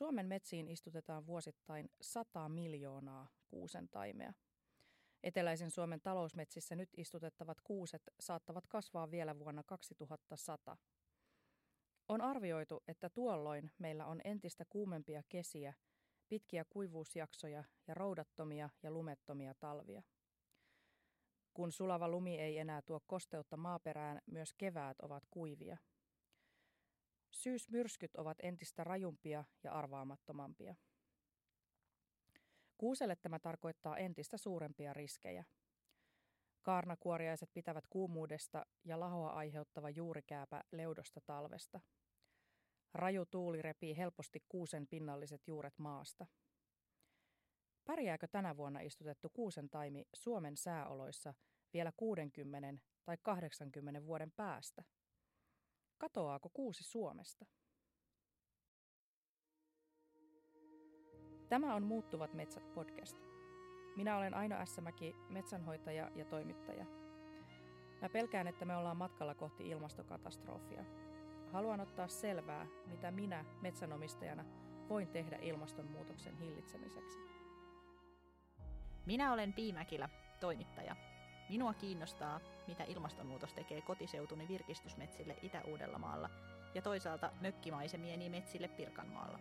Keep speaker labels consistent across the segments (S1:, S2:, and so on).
S1: Suomen metsiin istutetaan vuosittain 100 miljoonaa kuusen taimea. Eteläisen Suomen talousmetsissä nyt istutettavat kuuset saattavat kasvaa vielä vuonna 2100. On arvioitu, että tuolloin meillä on entistä kuumempia kesiä, pitkiä kuivuusjaksoja ja roudattomia ja lumettomia talvia. Kun sulava lumi ei enää tuo kosteutta maaperään, myös keväät ovat kuivia. Syysmyrskyt ovat entistä rajumpia ja arvaamattomampia. Kuuselle tämä tarkoittaa entistä suurempia riskejä. Kaarnakuoriaiset pitävät kuumuudesta ja lahoa aiheuttava juurikääpä leudosta talvesta. Raju tuuli repii helposti kuusen pinnalliset juuret maasta. Pärjääkö tänä vuonna istutettu kuusen taimi Suomen sääoloissa vielä 60 tai 80 vuoden päästä? Katoaako kuusi Suomesta? Tämä on Muuttuvat metsät podcast. Minä olen Aino Ässämäki, metsänhoitaja ja toimittaja. Mä pelkään, että me ollaan matkalla kohti ilmastokatastrofia. Haluan ottaa selvää, mitä minä metsänomistajana voin tehdä ilmastonmuutoksen hillitsemiseksi.
S2: Minä olen Piimäkilä, toimittaja. Minua kiinnostaa, mitä ilmastonmuutos tekee kotiseutuni virkistysmetsille Itä-Uudellamaalla ja toisaalta mökkimaisemien metsille Pirkanmaalla.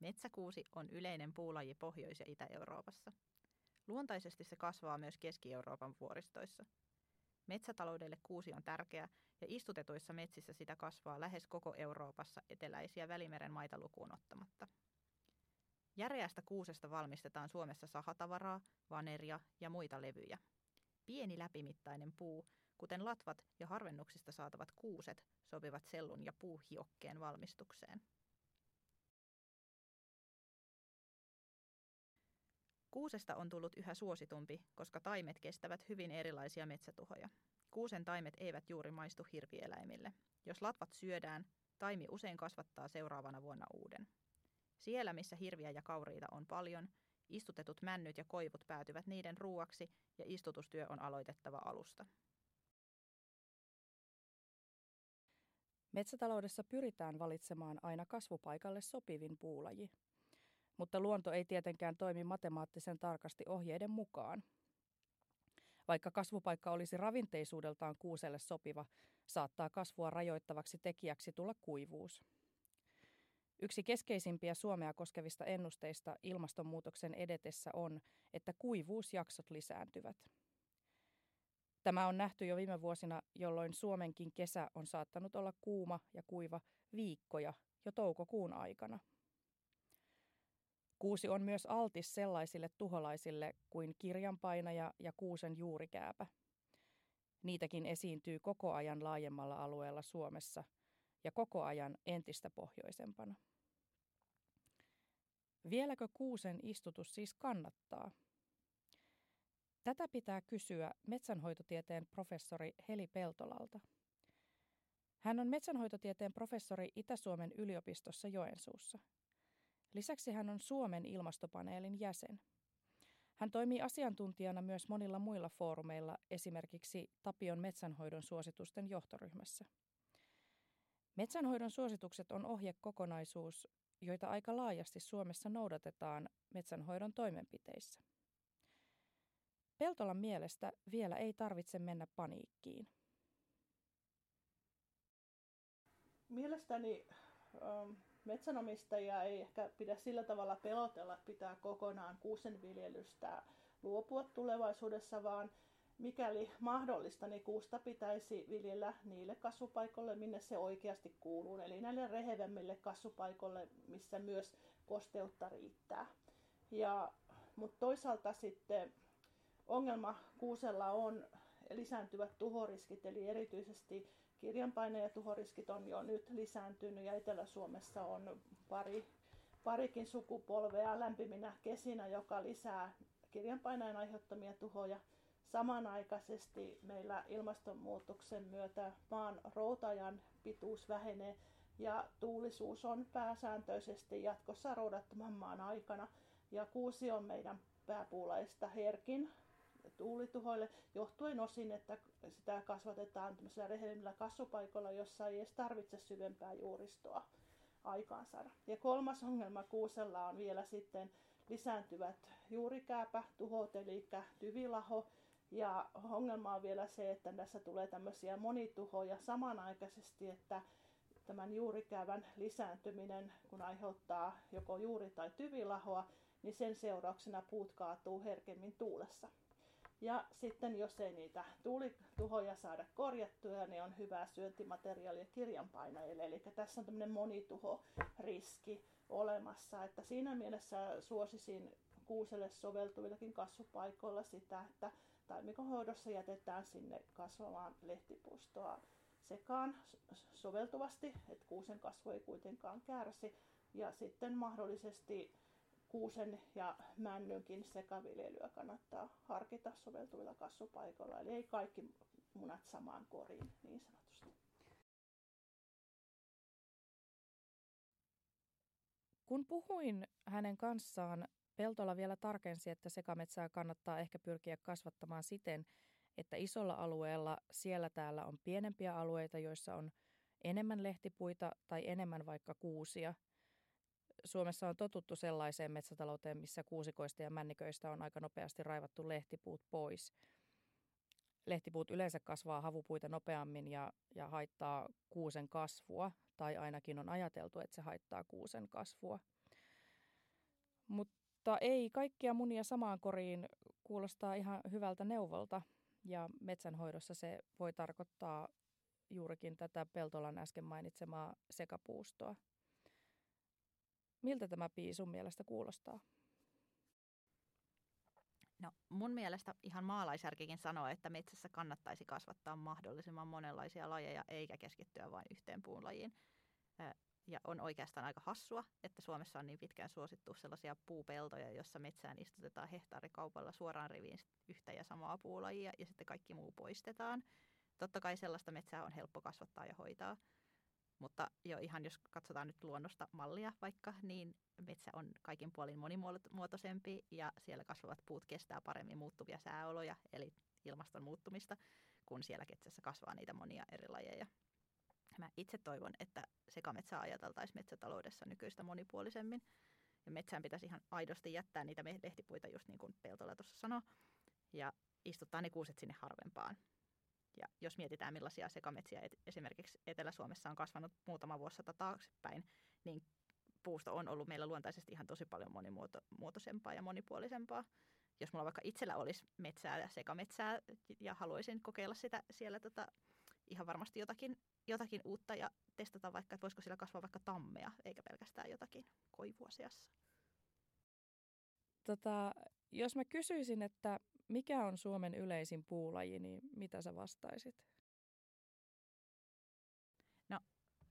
S2: Metsäkuusi on yleinen puulaji Pohjois- ja Itä-Euroopassa. Luontaisesti se kasvaa myös Keski-Euroopan vuoristoissa. Metsätaloudelle kuusi on tärkeä ja istutetuissa metsissä sitä kasvaa lähes koko Euroopassa eteläisiä Välimeren maita lukuun ottamatta. Järeästä kuusesta valmistetaan Suomessa sahatavaraa, vaneria ja muita levyjä. Pieni läpimittainen puu, kuten latvat ja harvennuksista saatavat kuuset, sopivat sellun ja puuhiokkeen valmistukseen. Kuusesta on tullut yhä suositumpi, koska taimet kestävät hyvin erilaisia metsätuhoja. Kuusen taimet eivät juuri maistu hirvieläimille. Jos latvat syödään, taimi usein kasvattaa seuraavana vuonna uuden. Siellä, missä hirviä ja kauriita on paljon, istutetut männyt ja koivut päätyvät niiden ruuaksi ja istutustyö on aloitettava alusta.
S1: Metsätaloudessa pyritään valitsemaan aina kasvupaikalle sopivin puulaji – mutta luonto ei tietenkään toimi matemaattisen tarkasti ohjeiden mukaan. Vaikka kasvupaikka olisi ravinteisuudeltaan kuuselle sopiva, saattaa kasvua rajoittavaksi tekijäksi tulla kuivuus. Yksi keskeisimpiä Suomea koskevista ennusteista ilmastonmuutoksen edetessä on, että kuivuusjaksot lisääntyvät. Tämä on nähty jo viime vuosina, jolloin Suomenkin kesä on saattanut olla kuuma ja kuiva viikkoja jo toukokuun aikana. Kuusi on myös altis sellaisille tuholaisille kuin kirjanpainaja ja kuusen juurikääpä. Niitäkin esiintyy koko ajan laajemmalla alueella Suomessa ja koko ajan entistä pohjoisempana. Vieläkö kuusen istutus siis kannattaa? Tätä pitää kysyä metsänhoitotieteen professori Heli Peltolalta. Hän on metsänhoitotieteen professori Itä-Suomen yliopistossa Joensuussa – Lisäksi hän on Suomen ilmastopaneelin jäsen. Hän toimii asiantuntijana myös monilla muilla foorumeilla, esimerkiksi Tapion metsänhoidon suositusten johtoryhmässä. Metsänhoidon suositukset on ohjekokonaisuus, joita aika laajasti Suomessa noudatetaan metsänhoidon toimenpiteissä. Peltolan mielestä vielä ei tarvitse mennä paniikkiin.
S3: Mielestäni ähm, metsänomistajia ei ehkä pidä sillä tavalla pelotella, että pitää kokonaan kuusenviljelystä luopua tulevaisuudessa, vaan mikäli mahdollista, niin kuusta pitäisi viljellä niille kasvupaikoille, minne se oikeasti kuuluu, eli näille rehevemmille kasvupaikoille, missä myös kosteutta riittää. Ja, mutta toisaalta sitten ongelma kuusella on lisääntyvät tuhoriskit, eli erityisesti kirjanpaine- ja tuhoriskit on jo nyt lisääntynyt ja Etelä-Suomessa on pari, parikin sukupolvea lämpiminä kesinä, joka lisää kirjanpaineen aiheuttamia tuhoja. Samanaikaisesti meillä ilmastonmuutoksen myötä maan routajan pituus vähenee ja tuulisuus on pääsääntöisesti jatkossa roudattoman maan aikana. Ja kuusi on meidän pääpuulaista herkin tuulituhoille, johtuen osin, että sitä kasvatetaan rehellillä kasvupaikoilla, jossa ei edes tarvitse syvempää juuristoa aikaansaada. Ja kolmas ongelma kuusella on vielä sitten lisääntyvät juurikääpätuhot, eli tyvilaho. Ja ongelma on vielä se, että tässä tulee tämmöisiä monituhoja samanaikaisesti, että tämän juurikäävän lisääntyminen, kun aiheuttaa joko juuri- tai tyvilahoa, niin sen seurauksena puut kaatuu herkemmin tuulessa. Ja sitten jos ei niitä tuulituhoja saada korjattua, niin on hyvää syöntimateriaalia kirjanpainajille. Eli tässä on tämmöinen monituhoriski olemassa. Että siinä mielessä suosisin kuuselle soveltuvillakin kasvupaikoilla sitä, että taimikonhoidossa jätetään sinne kasvamaan lehtipuustoa sekaan soveltuvasti, että kuusen kasvu ei kuitenkaan kärsi. Ja sitten mahdollisesti kuusen ja männynkin sekaviljelyä kannattaa harkita soveltuvilla kasvupaikoilla. Eli ei kaikki munat samaan koriin niin sanotusti.
S1: Kun puhuin hänen kanssaan, Peltola vielä tarkensi, että sekametsää kannattaa ehkä pyrkiä kasvattamaan siten, että isolla alueella siellä täällä on pienempiä alueita, joissa on enemmän lehtipuita tai enemmän vaikka kuusia – Suomessa on totuttu sellaiseen metsätalouteen, missä kuusikoista ja männiköistä on aika nopeasti raivattu lehtipuut pois. Lehtipuut yleensä kasvaa havupuita nopeammin ja, ja haittaa kuusen kasvua, tai ainakin on ajateltu, että se haittaa kuusen kasvua. Mutta ei kaikkia munia samaan koriin kuulostaa ihan hyvältä neuvolta, ja metsänhoidossa se voi tarkoittaa juurikin tätä Peltolan äsken mainitsemaa sekapuustoa. Miltä tämä pii sun mielestä kuulostaa?
S2: No mun mielestä ihan maalaisjärkikin sanoo, että metsässä kannattaisi kasvattaa mahdollisimman monenlaisia lajeja eikä keskittyä vain yhteen puun lajiin. Ja on oikeastaan aika hassua, että Suomessa on niin pitkään suosittu sellaisia puupeltoja, jossa metsään istutetaan hehtaarikaupalla suoraan riviin yhtä ja samaa puulajia ja sitten kaikki muu poistetaan. Totta kai sellaista metsää on helppo kasvattaa ja hoitaa – mutta jo ihan jos katsotaan nyt luonnosta mallia vaikka, niin metsä on kaikin puolin monimuotoisempi ja siellä kasvavat puut kestää paremmin muuttuvia sääoloja, eli ilmaston muuttumista, kun siellä ketsässä kasvaa niitä monia eri lajeja. Mä itse toivon, että sekametsää ajateltaisiin metsätaloudessa nykyistä monipuolisemmin. Ja metsään pitäisi ihan aidosti jättää niitä lehtipuita, just niin kuin Peltola tuossa sanoi, ja istuttaa ne kuuset sinne harvempaan. Ja jos mietitään, millaisia sekametsiä esimerkiksi Etelä-Suomessa on kasvanut muutama vuosisata taaksepäin, niin puusto on ollut meillä luontaisesti ihan tosi paljon monimuotoisempaa ja monipuolisempaa. Jos mulla vaikka itsellä olisi metsää ja sekametsää ja haluaisin kokeilla sitä siellä tota, ihan varmasti jotakin, jotakin uutta ja testata vaikka, että voisiko sillä kasvaa vaikka tammea, eikä pelkästään jotakin koivua seassa.
S1: Tota, jos mä kysyisin, että mikä on Suomen yleisin puulaji, niin mitä sä vastaisit?
S2: No,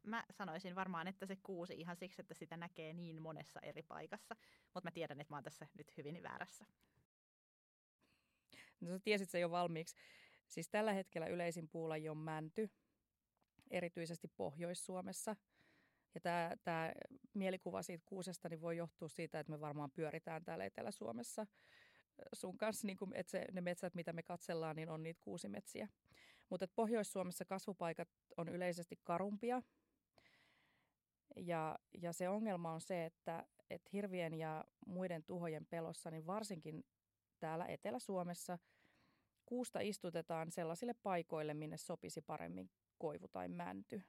S2: mä sanoisin varmaan, että se kuusi ihan siksi, että sitä näkee niin monessa eri paikassa. Mutta mä tiedän, että mä oon tässä nyt hyvin väärässä.
S1: No sä tiesit se jo valmiiksi. Siis tällä hetkellä yleisin puulaji on mänty, erityisesti Pohjois-Suomessa. Ja tämä, tämä mielikuva siitä kuusesta niin voi johtua siitä, että me varmaan pyöritään täällä Etelä-Suomessa – sun kanssa, niin kuin, että se, ne metsät, mitä me katsellaan, niin on niitä kuusimetsiä. Mutta Pohjois-Suomessa kasvupaikat on yleisesti karumpia. Ja, ja se ongelma on se, että, että hirvien ja muiden tuhojen pelossa, niin varsinkin täällä Etelä-Suomessa kuusta istutetaan sellaisille paikoille, minne sopisi paremmin koivu tai mänty.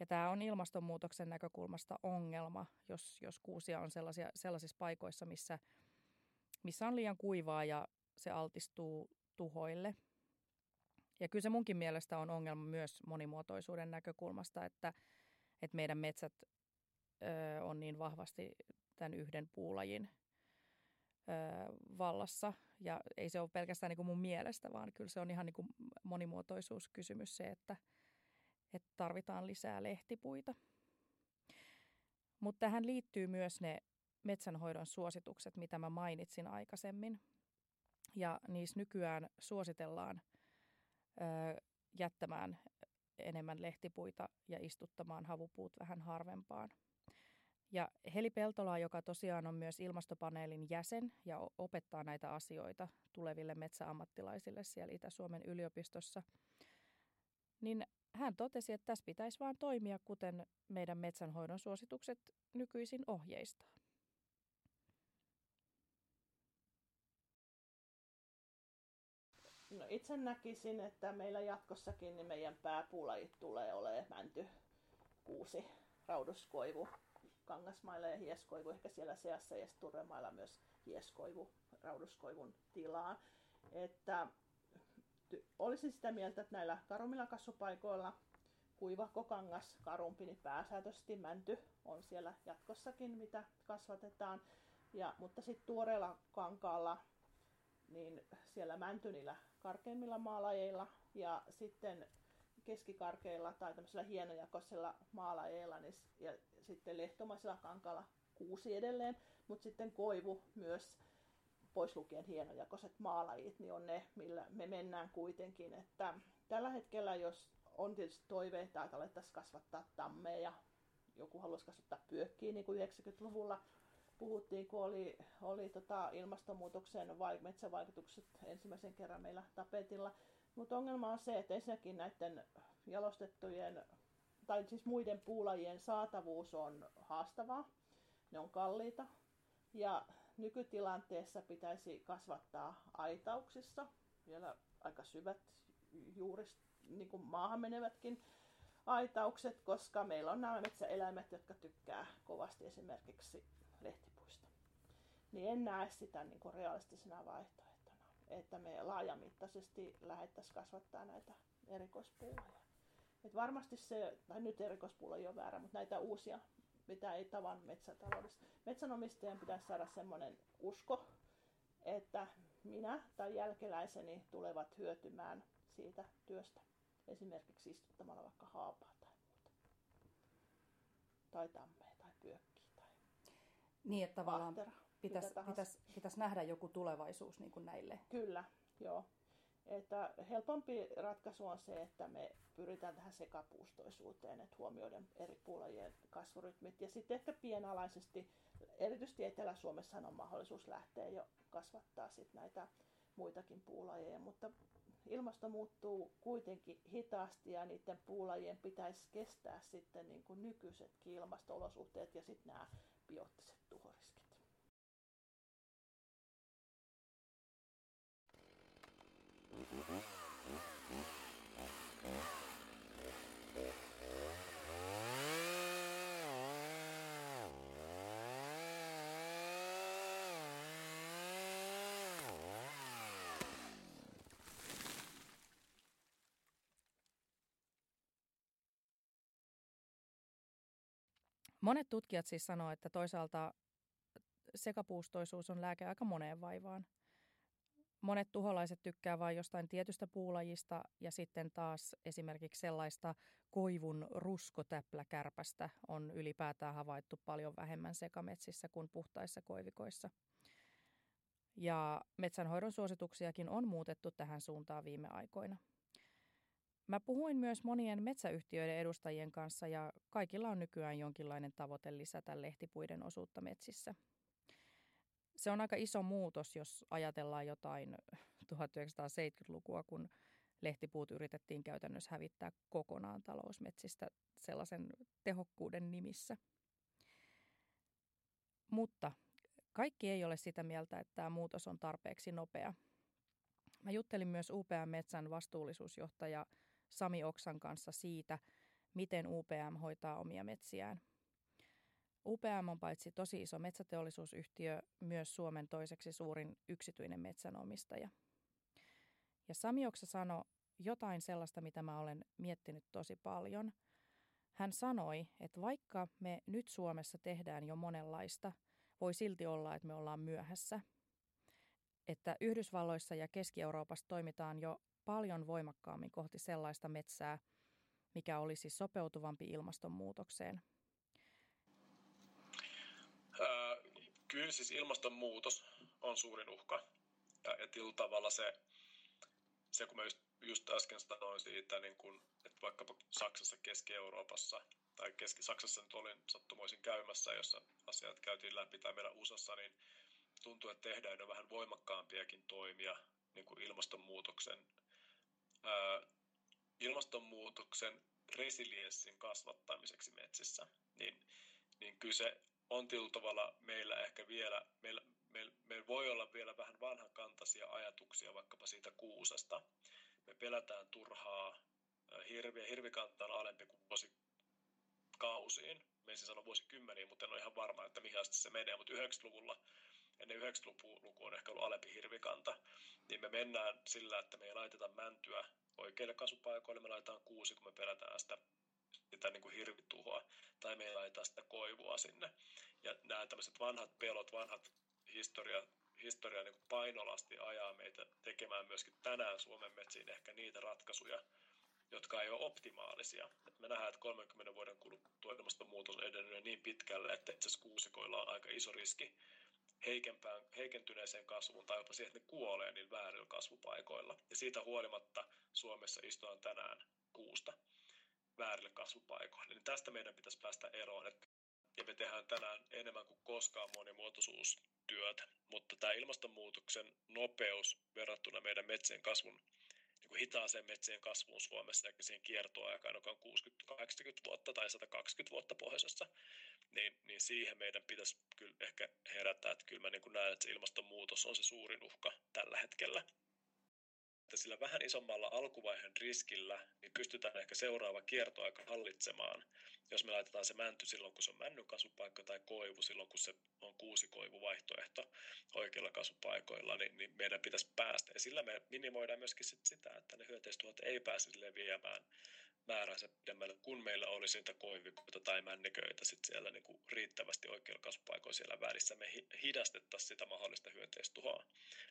S1: Ja tämä on ilmastonmuutoksen näkökulmasta ongelma, jos, jos kuusia on sellaisia, sellaisissa paikoissa, missä – missä on liian kuivaa ja se altistuu tuhoille. Ja kyllä se munkin mielestä on ongelma myös monimuotoisuuden näkökulmasta, että, että meidän metsät ö, on niin vahvasti tämän yhden puulajin ö, vallassa. Ja ei se ole pelkästään niin kuin mun mielestä, vaan kyllä se on ihan niin kuin monimuotoisuuskysymys se, että, että tarvitaan lisää lehtipuita. Mutta tähän liittyy myös ne metsänhoidon suositukset, mitä mä mainitsin aikaisemmin. Ja niissä nykyään suositellaan ö, jättämään enemmän lehtipuita ja istuttamaan havupuut vähän harvempaan. Ja Heli Peltola, joka tosiaan on myös ilmastopaneelin jäsen ja opettaa näitä asioita tuleville metsäammattilaisille siellä Itä-Suomen yliopistossa, niin hän totesi, että tässä pitäisi vain toimia, kuten meidän metsänhoidon suositukset nykyisin ohjeistaa.
S3: No itse näkisin, että meillä jatkossakin niin meidän pääpuulajit tulee olemaan mänty, kuusi, rauduskoivu, kangasmailla ja hieskoivu ehkä siellä seassa ja turremailla myös hieskoivu, rauduskoivun tilaa. Että olisin sitä mieltä, että näillä karumilla kasvupaikoilla kuivahko kangas, karumpi, niin pääsääntöisesti mänty on siellä jatkossakin, mitä kasvatetaan. Ja, mutta sitten tuoreella kankaalla, niin siellä mänty niillä karkeimmilla maalajeilla ja sitten keskikarkeilla tai tämmöisellä hienojakoisella maalajeilla niin, ja sitten lehtomaisella kankaalla kuusi edelleen, mutta sitten koivu myös pois lukien hienojakoiset maalajit, niin on ne, millä me mennään kuitenkin. Että tällä hetkellä, jos on tietysti toiveita, että alettaisiin kasvattaa tammeja, joku haluaisi kasvattaa pyökkiä, niin kuin 90-luvulla puhuttiin, kun oli, oli tota ilmastonmuutoksen vai, metsävaikutukset ensimmäisen kerran meillä tapetilla. Mutta ongelma on se, että ensinnäkin näiden jalostettujen tai siis muiden puulajien saatavuus on haastavaa. Ne on kalliita. Ja nykytilanteessa pitäisi kasvattaa aitauksissa, vielä aika syvät juurist, niin kuin maahan menevätkin aitaukset, koska meillä on nämä metsäeläimet, jotka tykkää kovasti esimerkiksi lehtipuista. Niin en näe sitä niin kuin realistisena vaihtoehtona, että me laajamittaisesti lähettäisiin kasvattaa näitä erikoispuuloja. Et varmasti se, tai nyt erikoispuulo ei ole väärä, mutta näitä uusia mitä ei tavan metsätaloudessa. Metsänomistajan pitäisi saada semmoinen usko, että minä tai jälkeläiseni tulevat hyötymään siitä työstä. Esimerkiksi istuttamalla vaikka haapaa tai muuta. Tai tammea tai pyökkiä tai
S1: Niin, että tavallaan pitäisi pitäis, pitäis nähdä joku tulevaisuus niin kuin näille.
S3: Kyllä, joo. Että helpompi ratkaisu on se, että me pyritään tähän sekapuustoisuuteen, että huomioiden eri puolajien kasvurytmit. Ja sitten ehkä pienalaisesti, erityisesti Etelä-Suomessa on mahdollisuus lähteä jo kasvattaa sit näitä muitakin puulajeja, mutta ilmasto muuttuu kuitenkin hitaasti ja niiden puulajien pitäisi kestää sitten niin kuin nykyisetkin ilmasto-olosuhteet ja sitten nämä biottiset tuhoriskit.
S1: Monet tutkijat siis sanoo, että toisaalta sekapuustoisuus on lääke aika moneen vaivaan. Monet tuholaiset tykkää vain jostain tietystä puulajista ja sitten taas esimerkiksi sellaista koivun ruskotäpläkärpästä on ylipäätään havaittu paljon vähemmän sekametsissä kuin puhtaissa koivikoissa. Ja metsänhoidon suosituksiakin on muutettu tähän suuntaan viime aikoina. Mä puhuin myös monien metsäyhtiöiden edustajien kanssa ja kaikilla on nykyään jonkinlainen tavoite lisätä lehtipuiden osuutta metsissä. Se on aika iso muutos, jos ajatellaan jotain 1970-lukua, kun lehtipuut yritettiin käytännössä hävittää kokonaan talousmetsistä sellaisen tehokkuuden nimissä. Mutta kaikki ei ole sitä mieltä, että tämä muutos on tarpeeksi nopea. Mä juttelin myös UPM Metsän vastuullisuusjohtaja Sami Oksan kanssa siitä, miten UPM hoitaa omia metsiään. UPM on paitsi tosi iso metsäteollisuusyhtiö, myös Suomen toiseksi suurin yksityinen metsänomistaja. Ja Sami Oksa sanoi jotain sellaista, mitä mä olen miettinyt tosi paljon. Hän sanoi, että vaikka me nyt Suomessa tehdään jo monenlaista, voi silti olla, että me ollaan myöhässä. Että Yhdysvalloissa ja Keski-Euroopassa toimitaan jo paljon voimakkaammin kohti sellaista metsää, mikä olisi sopeutuvampi ilmastonmuutokseen?
S4: Kyllä siis ilmastonmuutos on suurin uhka. Ja, ja tavalla se, se, kun mä just, just äsken sanoin siitä, niin kun, että vaikkapa Saksassa, Keski-Euroopassa tai Keski-Saksassa nyt olin sattumoisin käymässä, jossa asiat käytiin läpi, tai meillä USAssa, niin tuntuu, että tehdään jo vähän voimakkaampiakin toimia niin kuin ilmastonmuutoksen, ilmastonmuutoksen resilienssin kasvattamiseksi metsissä, niin, niin kyse on tietyllä tavalla meillä ehkä vielä, meillä, meillä, meillä voi olla vielä vähän vanhakantaisia ajatuksia vaikkapa siitä kuusesta. Me pelätään turhaa hirviä. Hirvikanta on alempi kuin vuosikausiin. Me ensin sano vuosikymmeniä, mutta en ole ihan varma, että mihin asti se menee. Mutta 90-luvulla ennen 90-luku on ehkä ollut alempi hirvikanta, niin me mennään sillä, että me ei laiteta mäntyä oikeille kasvupaikoille, me laitetaan kuusi, kun me pelätään sitä, sitä niin kuin hirvituhoa, tai me ei laiteta sitä koivua sinne. Ja nämä tämmöiset vanhat pelot, vanhat historia, historia niin kuin painolasti ajaa meitä tekemään myöskin tänään Suomen metsiin ehkä niitä ratkaisuja, jotka ei ole optimaalisia. Et me nähdään, että 30 vuoden kuluttua ilmastonmuutos on edennyt niin pitkälle, että itse asiassa kuusikoilla on aika iso riski heikentyneeseen kasvuun tai jopa siihen, että ne kuolee niin väärillä kasvupaikoilla. Ja siitä huolimatta Suomessa istutaan tänään kuusta väärille kasvupaikoille. Niin tästä meidän pitäisi päästä eroon. Ja me tehdään tänään enemmän kuin koskaan monimuotoisuustyötä. Mutta tämä ilmastonmuutoksen nopeus verrattuna meidän metsien kasvun niin hitaaseen metsien kasvuun Suomessa ja siihen kiertoaikaan, joka on 60-80 vuotta tai 120 vuotta pohjoisessa, niin, niin siihen meidän pitäisi kyllä ehkä herätä, että kyllä mä niin kuin näen, että se ilmastonmuutos on se suurin uhka tällä hetkellä että sillä vähän isommalla alkuvaiheen riskillä niin pystytään ehkä seuraava kiertoaika hallitsemaan, jos me laitetaan se mänty silloin, kun se on männyn kasvupaikka tai koivu silloin, kun se on kuusi vaihtoehto oikeilla kasvupaikoilla, niin, niin meidän pitäisi päästä. Ja sillä me minimoidaan myöskin sit sitä, että ne hyönteistuhot ei pääse leviämään määränsä pidemmälle, kun meillä olisi niitä koivikoita tai männiköitä sit siellä niin kuin riittävästi oikeilla kasvupaikoilla siellä välissä. Me hidastettaisiin sitä mahdollista hyönteistuhoa,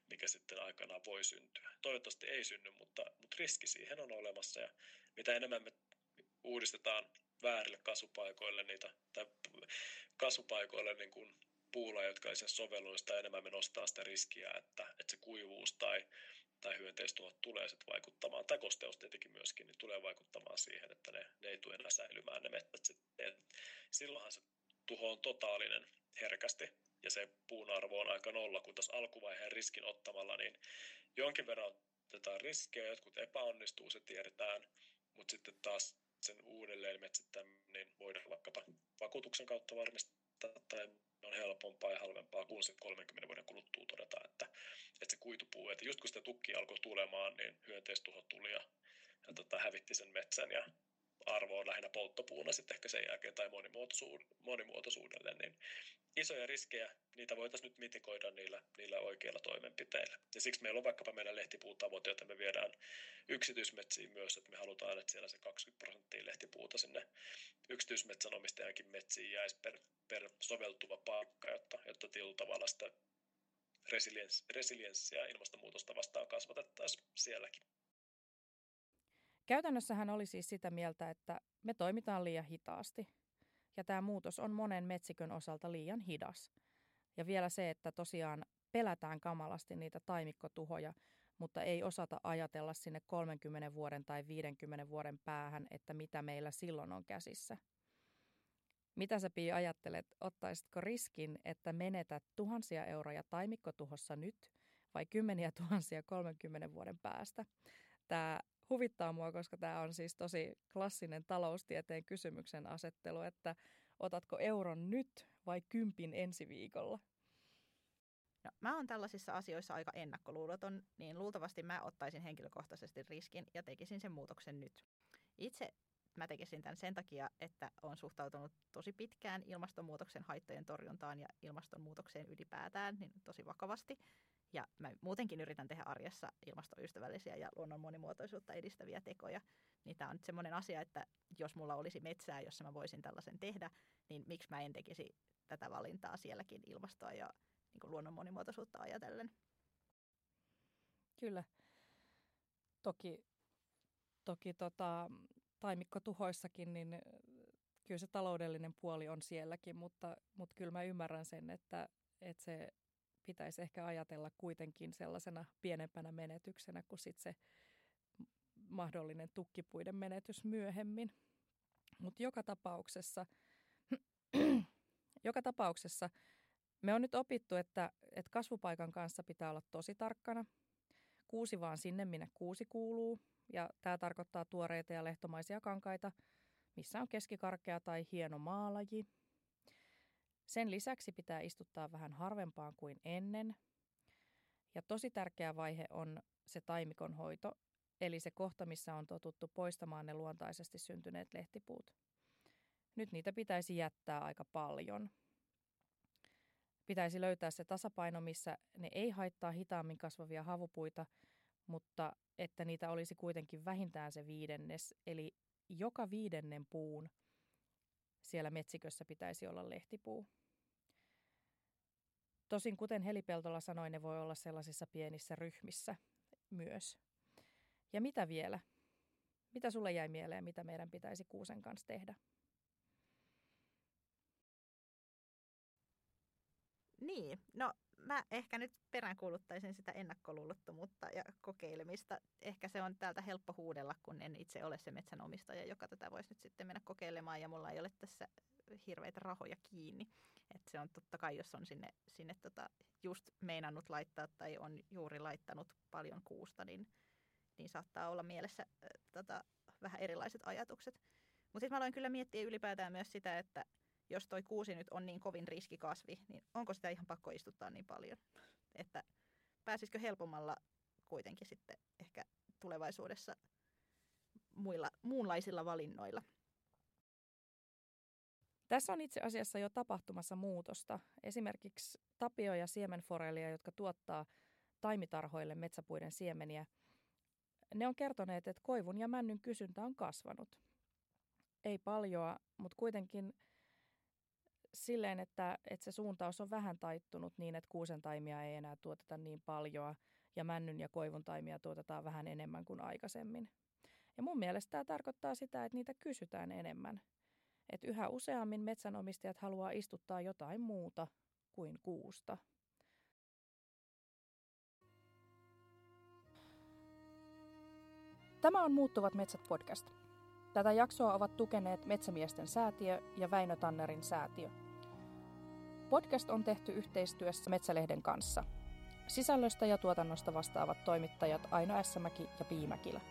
S4: mikä sitten aikanaan voi syntyä. Toivottavasti ei synny, mutta, mutta riski siihen on olemassa ja mitä enemmän me uudistetaan väärille kasvupaikoille niitä, tai kasvupaikoille niin kuin puulla, jotka ei sen sovellu, sitä enemmän me nostaa sitä riskiä, että, että se kuivuus tai tai hyönteistuhot tulee sitten vaikuttamaan, tai kosteus tietenkin myöskin, niin tulee vaikuttamaan siihen, että ne, ne ei tule enää säilymään ne metsät sitten. Silloinhan se tuho on totaalinen herkästi, ja se puun arvo on aika nolla, kun tässä alkuvaiheen riskin ottamalla, niin jonkin verran otetaan riskejä, jotkut epäonnistuu, se tiedetään, mutta sitten taas sen uudelleen metsittäminen niin voidaan vaikkapa vakuutuksen kautta varmistaa tai on helpompaa ja halvempaa kuin sitten 30 vuoden kuluttua todeta, että, että se kuitupuu, että just kun sitä tukki alkoi tulemaan, niin hyönteistuho tuli ja, ja tota, hävitti sen metsän ja arvo on lähinnä polttopuuna sitten ehkä sen jälkeen tai monimuotoisuudelle, niin isoja riskejä, niitä voitaisiin nyt mitikoida niillä, niillä oikeilla toimenpiteillä. Ja siksi meillä on vaikkapa meidän lehtipuutavoite, jota me viedään yksityismetsiin myös, että me halutaan, että siellä se 20 prosenttia lehtipuuta sinne yksityismetsänomistajankin metsiin jäisi per, per soveltuva paikka, jotta, jotta tietyllä tavalla sitä resiliens, resilienssiä ilmastonmuutosta vastaan kasvatettaisiin sielläkin.
S1: Käytännössä hän oli siis sitä mieltä, että me toimitaan liian hitaasti. Ja tämä muutos on monen metsikön osalta liian hidas. Ja vielä se, että tosiaan pelätään kamalasti niitä taimikkotuhoja, mutta ei osata ajatella sinne 30 vuoden tai 50 vuoden päähän, että mitä meillä silloin on käsissä. Mitä sä Pii ajattelet, ottaisitko riskin, että menetät tuhansia euroja taimikkotuhossa nyt vai kymmeniä tuhansia 30 vuoden päästä? Tämä huvittaa mua, koska tämä on siis tosi klassinen taloustieteen kysymyksen asettelu, että otatko euron nyt vai kympin ensi viikolla?
S2: No, mä oon tällaisissa asioissa aika ennakkoluuloton, niin luultavasti mä ottaisin henkilökohtaisesti riskin ja tekisin sen muutoksen nyt. Itse mä tekisin tämän sen takia, että olen suhtautunut tosi pitkään ilmastonmuutoksen haittojen torjuntaan ja ilmastonmuutokseen ylipäätään niin tosi vakavasti. Ja mä muutenkin yritän tehdä arjessa ilmastoystävällisiä ja luonnon monimuotoisuutta edistäviä tekoja. Niin tämä on nyt semmoinen asia, että jos mulla olisi metsää, jossa mä voisin tällaisen tehdä, niin miksi mä en tekisi tätä valintaa sielläkin ilmastoa ja niin kuin luonnon monimuotoisuutta ajatellen.
S1: Kyllä. Toki, toki tota, taimikkotuhoissakin, niin kyllä se taloudellinen puoli on sielläkin, mutta, mutta kyllä mä ymmärrän sen, että, että se pitäisi ehkä ajatella kuitenkin sellaisena pienempänä menetyksenä kuin sit se mahdollinen tukkipuiden menetys myöhemmin. Mutta joka tapauksessa, joka tapauksessa me on nyt opittu, että, että kasvupaikan kanssa pitää olla tosi tarkkana. Kuusi vaan sinne, minne kuusi kuuluu. Ja tämä tarkoittaa tuoreita ja lehtomaisia kankaita, missä on keskikarkea tai hieno maalaji. Sen lisäksi pitää istuttaa vähän harvempaan kuin ennen. Ja tosi tärkeä vaihe on se taimikon hoito, eli se kohta, missä on totuttu poistamaan ne luontaisesti syntyneet lehtipuut. Nyt niitä pitäisi jättää aika paljon. Pitäisi löytää se tasapaino, missä ne ei haittaa hitaammin kasvavia havupuita, mutta että niitä olisi kuitenkin vähintään se viidennes, eli joka viidennen puun siellä metsikössä pitäisi olla lehtipuu. Tosin kuten Heli Peltola sanoi, ne voi olla sellaisissa pienissä ryhmissä myös. Ja mitä vielä? Mitä sulle jäi mieleen, mitä meidän pitäisi kuusen kanssa tehdä?
S2: Niin, no mä ehkä nyt peräänkuuluttaisin sitä ennakkoluulottomuutta ja kokeilemista. Ehkä se on täältä helppo huudella, kun en itse ole se metsänomistaja, joka tätä voisi nyt sitten mennä kokeilemaan ja mulla ei ole tässä hirveitä rahoja kiinni. Et se on totta kai, jos on sinne, sinne tota just meinannut laittaa tai on juuri laittanut paljon kuusta, niin, niin saattaa olla mielessä äh, tota, vähän erilaiset ajatukset. Mutta sitten mä aloin kyllä miettiä ylipäätään myös sitä, että jos toi kuusi nyt on niin kovin riskikasvi, niin onko sitä ihan pakko istuttaa niin paljon? Että pääsisikö helpommalla kuitenkin sitten ehkä tulevaisuudessa muilla, muunlaisilla valinnoilla?
S1: Tässä on itse asiassa jo tapahtumassa muutosta. Esimerkiksi Tapio ja Siemenforelia, jotka tuottaa taimitarhoille metsäpuiden siemeniä, ne on kertoneet, että koivun ja männyn kysyntä on kasvanut. Ei paljoa, mutta kuitenkin silleen, että, että se suuntaus on vähän taittunut niin, että kuusen taimia ei enää tuoteta niin paljon ja männyn ja koivun taimia tuotetaan vähän enemmän kuin aikaisemmin. Ja mun mielestä tämä tarkoittaa sitä, että niitä kysytään enemmän. Että yhä useammin metsänomistajat haluaa istuttaa jotain muuta kuin kuusta. Tämä on Muuttuvat metsät podcast. Tätä jaksoa ovat tukeneet Metsämiesten säätiö ja Väinö Tannerin säätiö. Podcast on tehty yhteistyössä Metsälehden kanssa. Sisällöstä ja tuotannosta vastaavat toimittajat Aino Ässämäki ja Piimäkilä.